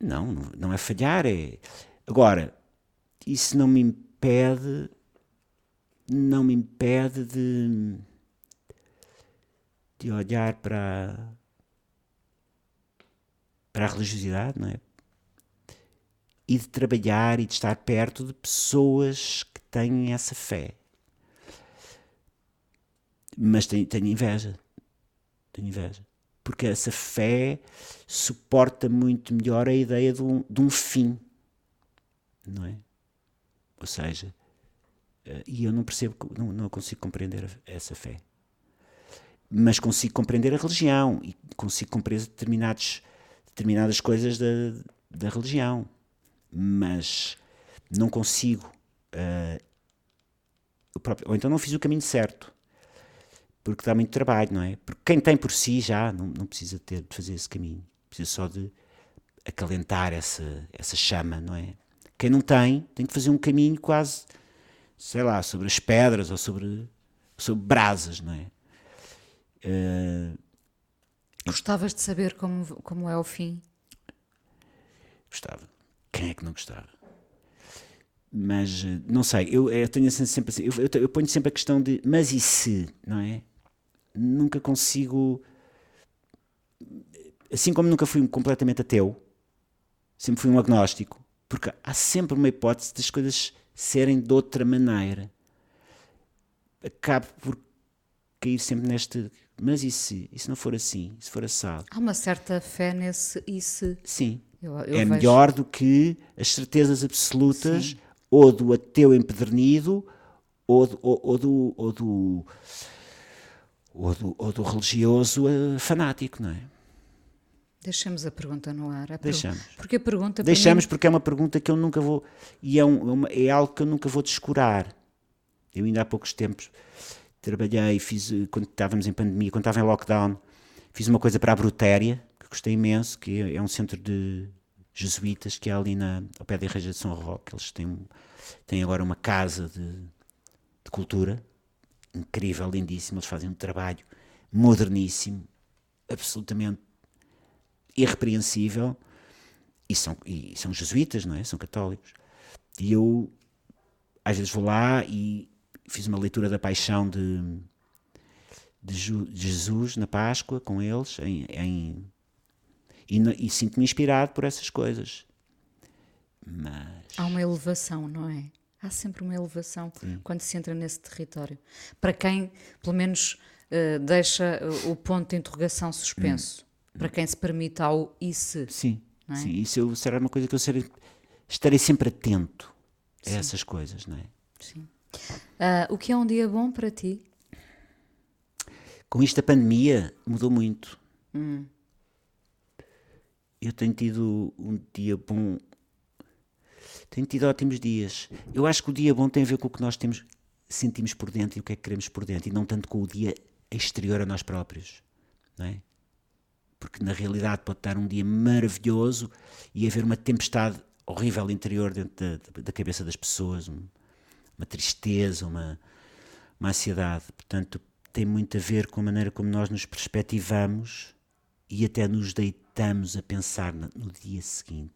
Não, não, é falhar, é. Agora, isso não me impede. Não me impede de. de olhar para para a religiosidade, não é? E de trabalhar e de estar perto de pessoas que têm essa fé. Mas tenho, tenho inveja. Tenho inveja. Porque essa fé suporta muito melhor a ideia de um, de um fim. Não é? Ou seja, eh, e eu não percebo, não, não consigo compreender essa fé. Mas consigo compreender a religião e consigo compreender determinados determinadas coisas da, da religião, mas não consigo. Uh, próprio, ou então não fiz o caminho certo, porque dá muito trabalho, não é? Porque quem tem por si já não, não precisa ter de fazer esse caminho, precisa só de acalentar essa, essa chama, não é? Quem não tem, tem que fazer um caminho quase, sei lá, sobre as pedras ou sobre, sobre brasas, não é? Uh, Gostavas de saber como, como é o fim? Gostava. Quem é que não gostava? Mas eh, não sei, eu, eu tenho sempre assim, eu, eu, eu ponho sempre a questão de mas e se, não é? Nunca consigo. Assim como nunca fui completamente ateu, sempre fui um agnóstico, porque há sempre uma hipótese das coisas serem de outra maneira. Acabo por cair sempre neste mas e se? E se não for assim? E se for assado? Há uma certa fé nesse e se? Sim. Eu, eu é vejo... melhor do que as certezas absolutas Sim. ou do ateu empedernido ou do, ou, ou do, ou do, ou do, ou do religioso uh, fanático, não é? Deixamos a pergunta no ar. A Deixamos. Porque a pergunta Deixamos mim... porque é uma pergunta que eu nunca vou. E é, um, é uma, é algo que eu nunca vou descurar. Eu ainda há poucos tempos trabalhei, fiz, eh, quando estávamos em pandemia, quando estava em lockdown, fiz uma coisa para a Brutéria, que gostei imenso, que é, é um centro de jesuítas que é ali na, ao pé da Igreja de São Roque. Eles têm, têm agora uma casa de, de cultura incrível, lindíssima. Eles fazem um trabalho moderníssimo, absolutamente irrepreensível. E são, e são jesuítas, não é? São católicos. E eu, às vezes, vou lá e fiz uma leitura da paixão de, de, Jesus na Páscoa com eles em, em e, e sinto-me inspirado por essas coisas. Mas... Há uma elevação, não é? Há sempre uma elevação Sim. quando se entra nesse território. Para quem, pelo menos, uh, deixa o ponto de interrogação suspenso. Hum. Para quem se permite ao e se. Sim, é? Sim. isso eu, será uma coisa que eu serei, estarei sempre atento a Sim. essas coisas, não é? Sim. Uh, o que é um dia bom para ti? Com isto a pandemia mudou muito. Hum. Eu tenho tido um dia bom. Tenho tido ótimos dias. Eu acho que o dia bom tem a ver com o que nós temos, sentimos por dentro e o que é que queremos por dentro, e não tanto com o dia exterior a nós próprios. Não é? Porque na realidade pode estar um dia maravilhoso e haver uma tempestade horrível interior dentro da, da cabeça das pessoas. Um, uma tristeza, uma, uma ansiedade. Portanto, tem muito a ver com a maneira como nós nos perspectivamos e até nos deitamos a pensar no, dia seguinte.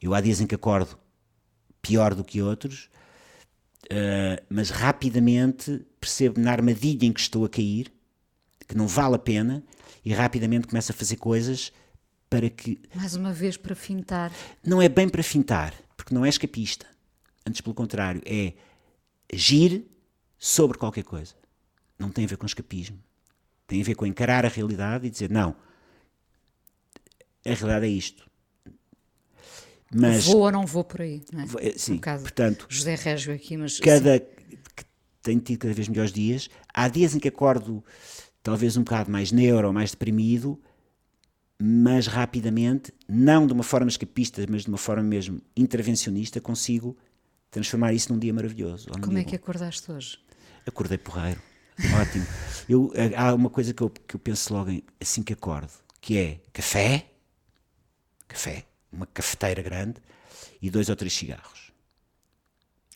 Eu há dias em que acordo pior do que outros, uh, mas rapidamente percebo na armadilha em que estou a cair que não vale a pena e rapidamente começo a fazer coisas para que. Mais uma vez para fintar. Não é bem para fintar, porque não é escapista. Antes, pelo contrário, é agir sobre qualquer coisa. Não tem a ver com escapismo. Tem a ver com encarar a realidade e dizer: não, a realidade é isto. Mas, vou ou não vou por aí, não é? Sim, no caso, portanto, José Régio aqui, mas cada tenho tido cada vez melhores dias. Há dias em que acordo talvez um bocado mais neuro ou mais deprimido, mas rapidamente, não de uma forma escapista, mas de uma forma mesmo intervencionista, consigo transformar isso num dia maravilhoso. Como dia é que acordaste hoje? Acordei porreiro. Ótimo. Eu, há uma coisa que eu, que eu penso logo em, assim que acordo, que é café, café, uma cafeteira grande e dois ou três cigarros.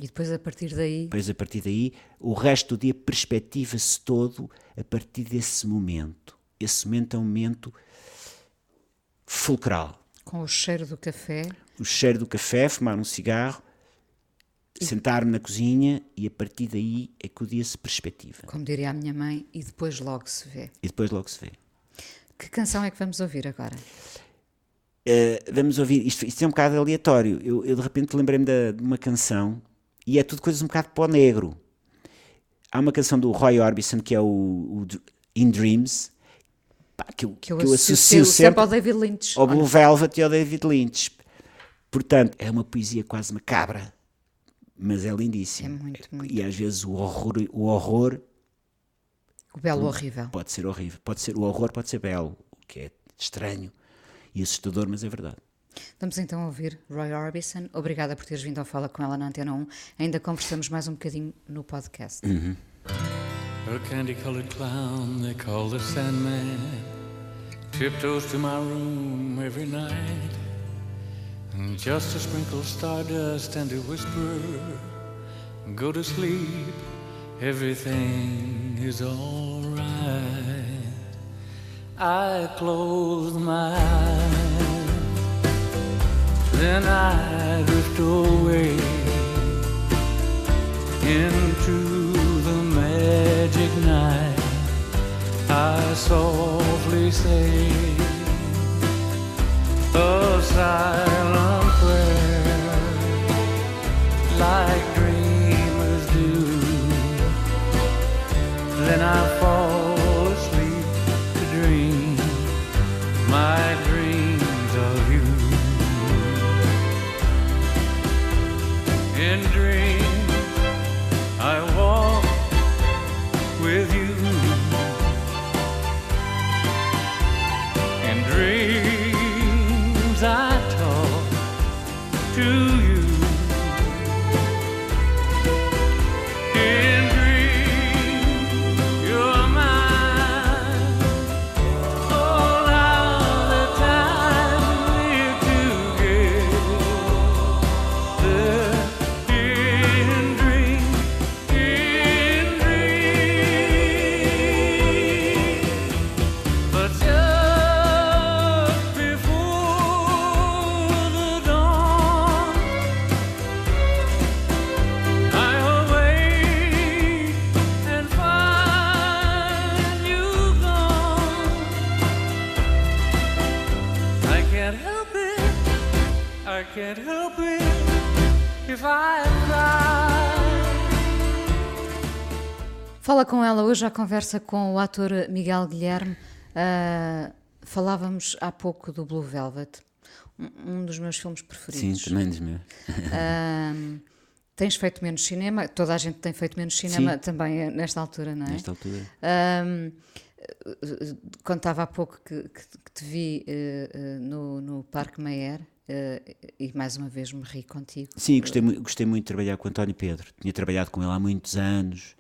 E depois a partir daí? Depois a partir daí, o resto do dia perspectiva-se todo a partir desse momento. Esse momento é um momento fulcral. Com o cheiro do café? O cheiro do café, fumar um cigarro, sentar-me na cozinha e a partir daí é que o dia se perspectiva. Como diria a minha mãe, e depois logo se vê. E depois logo se vê. Que canção é que vamos ouvir agora? Uh, vamos ouvir, isto, isto, é um bocado aleatório. Eu, eu de repente lembrei-me de, de, uma canção e é tudo coisas um bocado pó negro. Há uma canção do Roy Orbison que é o, o In Dreams, pá, que, eu, que eu, que eu associo, associo sempre ao David Lynch. Ao Blue Velvet e ao David Lynch. Portanto, é uma poesia quase macabra, mas é lindíssima. É muito, muito. E às vezes o horror, o horror o belo horrível. Pode ser horrível. Pode ser, o horror pode ser belo, o que é estranho e assustador, mas é verdade. Vamos então ouvir Roy Orbison. Obrigada por teres vindo ao Fala com ela na Antena 1. Ainda conversamos mais um bocadinho no podcast. Uhum. A candy-colored clown they call the Sandman tiptoes to my room every night just to sprinkle stardust and to whisper, go to sleep, everything is alright. I close my eyes, then I drift away into the magic night. I softly say a silent prayer, like dreamers do. Then I fall. Asleep to dream my dreams hoje à conversa com o ator Miguel Guilherme. Ah, falávamos há pouco do Blue Velvet, um, um dos meus filmes Sim, preferidos. também dos meus. Ah, tens feito menos cinema, toda a gente tem feito menos cinema Sim. também eh, nesta altura, não é? Nesta altura. Eh, contava há pouco que, que- que te vi eh, no, no Parque Mayer eh, e mais uma vez me ri contigo. Sim, gostei, gostei muito de trabalhar com o António Pedro. Tinha trabalhado com ele há muitos anos,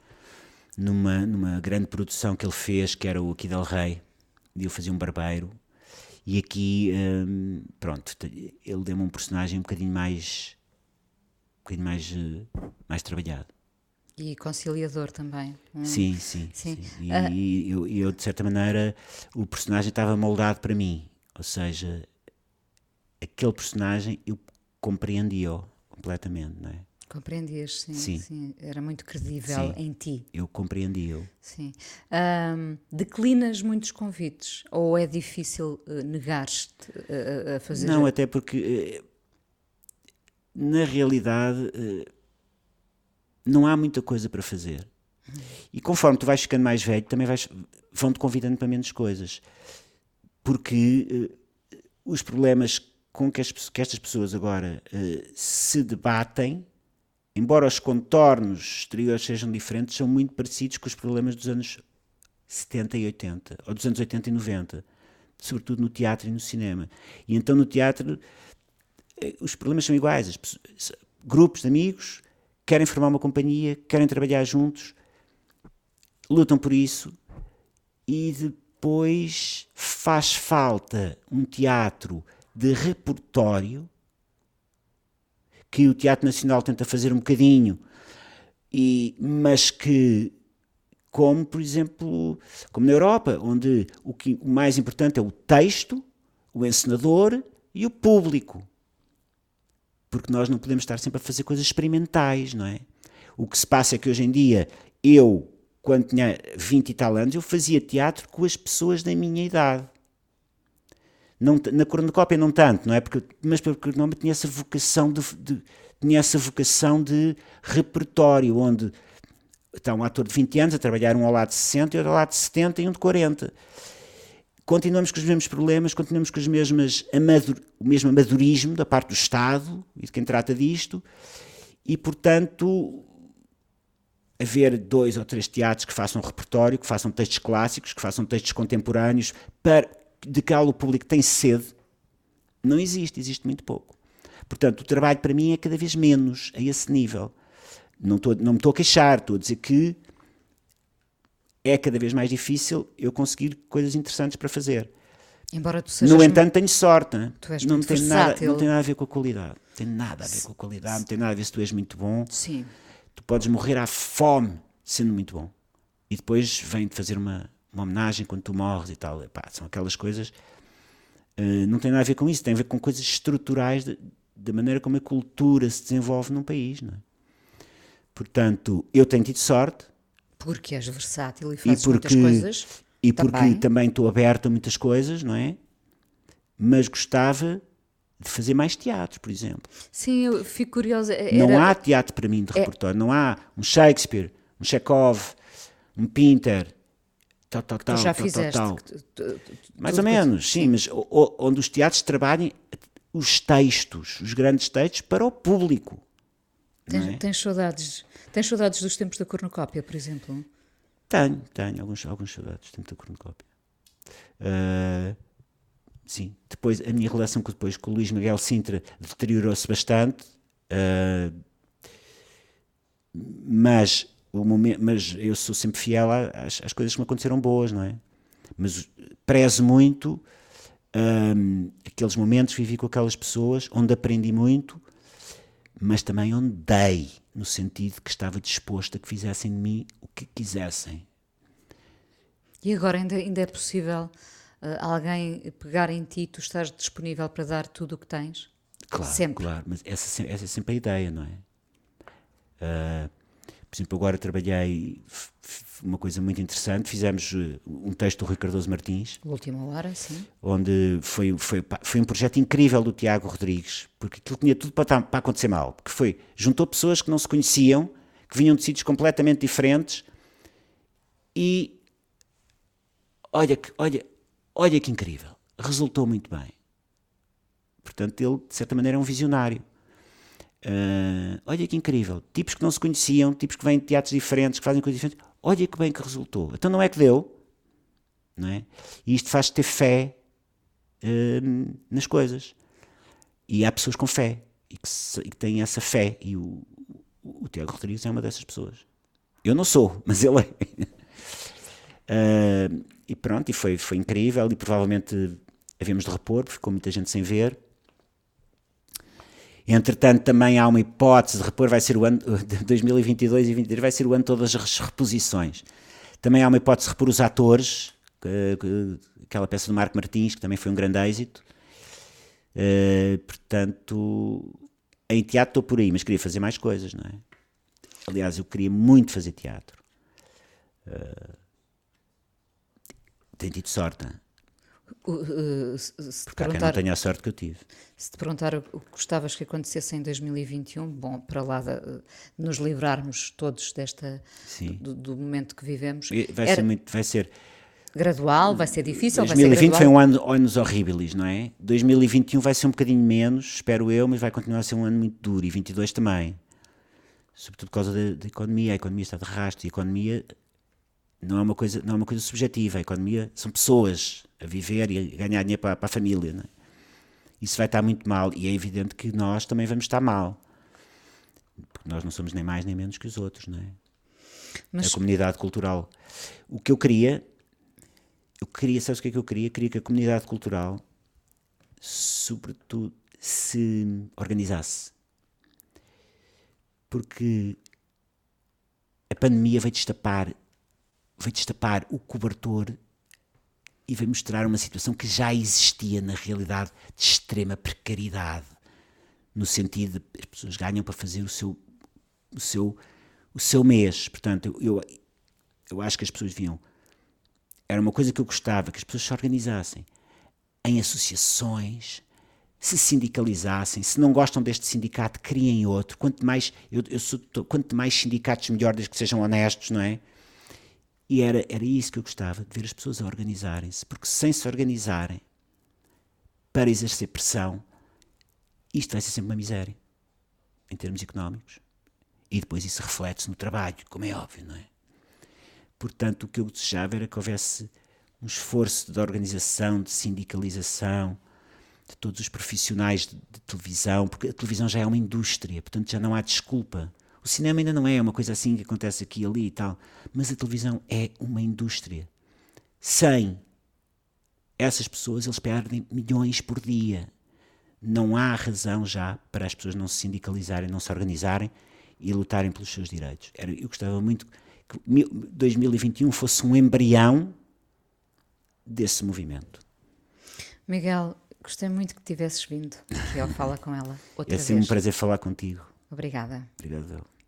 numa, numa grande produção que ele fez, que era o Aqui del Rei, e eu fazia um barbeiro. E aqui, hum, pronto, ele deu-me um personagem um bocadinho mais. um bocadinho mais, eh, mais trabalhado. E conciliador também. Hum. Sim, sim. Sim. sim. E, Ah. eu, eu, de certa maneira, o personagem estava moldado para mim. Ou seja, aquele personagem eu compreendia-o completamente, não é? Compreendias, sim, Sim. sim. Era muito credível Sim. em ti. Eu compreendia-o. Sim. Ahm, declinas muitos convites? Ou é difícil eh, negar-te a- a, a fazer? Não, até porque, eh, na realidade, eh, não há muita coisa para fazer. E conforme tu vais ficando mais velho, também vais, vão-te convidando para menos coisas. Porque eh, os problemas com que, as, que estas pessoas agora eh, se debatem, embora os contornos exteriores sejam diferentes, são muito parecidos com os problemas dos anos 70 e 80, ou dos anos 80 e 90, sobretudo no teatro e no cinema. E então no teatro eh, os problemas são iguais. As pessoas- grupos de amigos querem formar uma companhia, querem trabalhar juntos, lutam por isso e depois faz falta um teatro de repertório que o Teatro Nacional tenta fazer um bocadinho, e, mas que, como por exemplo, como na Europa, onde o, que, o mais importante é o texto, o encenador e o público. Porque nós não podemos estar sempre a fazer coisas experimentais, não é? O que se passa é que hoje em dia, eu, quando tinha 20 e tal anos, eu fazia teatro com as pessoas da minha idade. Não, na cornucópia não tanto, não é? Porque, mas porque eu não tinha essa vocação de, de- tinha essa vocação de repertório, onde está um ator de 20 anos a trabalhar um ao lado de 60 e outro ao lado de 70 e um de 40. Continuamos com os mesmos problemas, continuamos com as mesmas amador, o mesmo amadorismo da parte do Estado e de quem trata disto, e portanto haver dois ou três teatros que façam repertório, que façam textos clássicos, que façam textos contemporâneos, para, de que o público tem sede, não existe, existe muito pouco. Portanto, o trabalho para mim é cada vez menos a esse nível. Não, estou, não me estou a queixar, estou a dizer que é cada vez mais difícil eu conseguir coisas interessantes para fazer. Embora tu sejas. No entanto, tenho sorte. não, muito tem nada, não tem nada a ver com a qualidade. Tem nada a ver com a qualidade, não tem nada a ver se tu és muito bom. Sim. Tu podes morrer à fome sendo muito bom. E depois vem-te fazer uma, uma homenagem quando tu morres e tal. Epá, são aquelas coisas. eh, não tem nada a ver com isso, tem a ver com coisas estruturais da maneira como a cultura se desenvolve num país. Não é? Portanto, eu tenho tido sorte, Porque és versátil e e fazes porque, muitas coisas. e porque também. também estou aberto a muitas coisas, não é? Mas gostava de fazer mais teatro, por exemplo. Sim, eu fico curiosa. Era... Não há teatro para mim de É- repertório, não há um Shakespeare, um Chekhov, um Pinter, tal, tal, Tu tal, já fizeste. tu- tu- tu- Mais ou menos, sim, mas onde os teatros trabalhem os textos, os grandes textos para o público. Tens, é? tens saudades, tens saudades dos tempos da cornucópia, por exemplo? Tenho, tenho alguns, alguns saudades, tenho muita cornucópia. Ah, sim, depois a minha relação com, depois, com o Luís Miguel Sintra deteriorou-se bastante, ah, mas, o momento, mas eu sou sempre fiel às, às coisas que me aconteceram boas, não é? Mas prezo muito ahm, aqueles momentos que vivi com aquelas pessoas, onde aprendi muito, mas também onde dei, no sentido que estava disposto a que fizessem de mim o que quisessem. E agora ainda, ainda é possível eh, alguém pegar em ti, tu estás disponível para dar tudo o que tens? Claro, Sempre. claro, mas essa, essa é sempre a ideia, não é? Ah, por exemplo, agora trabalhei uma coisa muito interessante, fizemos eh, um texto do Rui Cardoso Martins, Última hora, sim. onde foi, foi, foi um projeto incrível do Tiago Rodrigues, porque aquilo tinha tudo para, tá- para acontecer mal, porque foi, juntou pessoas que não se conheciam, que vinham de sítios completamente diferentes, e olha que, olha, olha que incrível, resultou muito bem. Portanto, ele, de certa maneira, é um visionário. Ah, olha que incrível, tipos que não se conheciam, tipos que vêm de teatros diferentes, que fazem coisas diferentes, olha que bem que resultou. Então não é que deu, não é? E isto faz ter fé hum, nas coisas. E há pessoas com fé e que, se- e que têm essa fé. E o, o, o Tiago Rodrigues é uma dessas pessoas. Eu não sou, mas ele é. <laughs> Ah, e pronto, e foi, foi incrível. E provavelmente havíamos de repor, porque ficou muita gente sem ver. Entretanto, também há uma hipótese de repor, vai ser o ano de 2022 e 2023, vai ser o ano de todas as reposições. Também há uma hipótese de repor os atores, que, que, aquela peça do Marco Martins, que também foi um grande êxito. Uh, portanto, em teatro estou por aí, mas queria fazer mais coisas, não é? Aliás, eu queria muito fazer teatro. Uh, tenho tido sorte. Uh, uh, se Porque há quem não tenha a sorte que eu tive. Se te perguntar o que gostavas que acontecesse em 2021, bom, para lá de, nos livrarmos todos desta do, do, momento que vivemos. Vai era... ser muito, vai ser gradual, vai ser difícil, 2020 vai ser foi um ano anos horríveis, não é? 2021 vai ser um bocadinho menos, espero eu, mas vai continuar a ser um ano muito duro e 22 também. Sobretudo por causa da, da economia, a economia está de rastro e a economia não é uma coisa, não é uma coisa subjetiva, a economia são pessoas a viver e a ganhar dinheiro para, para a família, não é? Isso vai estar muito mal e é evidente que nós também vamos estar mal. Porque nós não somos nem mais nem menos que os outros, não é? Mas... A comunidade cultural. O que eu queria eu queria, sabes o que é que eu queria? Queria que a comunidade cultural, sobretudo, se organizasse. Porque a pandemia veio destapar, veio destapar o cobertor e veio mostrar uma situação que já existia na realidade de extrema precariedade, no sentido de as pessoas ganham para fazer o seu, o seu, o seu mês. Portanto, eu, eu, acho que as pessoas deviam era uma coisa que eu gostava, que as pessoas se organizassem em associações, se sindicalizassem, se não gostam deste sindicato, criem outro. Quanto mais, eu, eu sou, quanto mais sindicatos, melhor, desde que sejam honestos, não é? E era, era isso que eu gostava, de ver as pessoas a organizarem-se, porque sem se organizarem para exercer pressão, isto vai ser sempre uma miséria, em termos económicos. E depois isso reflete-se no trabalho, como é óbvio, não é? Portanto, o que eu desejava era que houvesse um esforço de organização, de sindicalização, de todos os profissionais de, de, televisão, porque a televisão já é uma indústria, portanto já não há desculpa. O cinema ainda não é uma coisa assim que acontece aqui e ali e tal, mas a televisão é uma indústria. Sem essas pessoas, eles perdem milhões por dia. Não há razão já para as pessoas não se sindicalizarem, não se organizarem e lutarem pelos seus direitos. Eu gostava muito que 2021 fosse um embrião desse movimento. Miguel, gostei muito que tivesses vindo ao Fala com ela. <laughs> Outra é sempre um prazer falar contigo. Obrigada. Obrigado.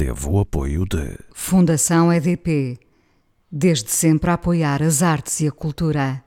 teve o apoio de Fundação EDP desde sempre a apoiar as artes e a cultura.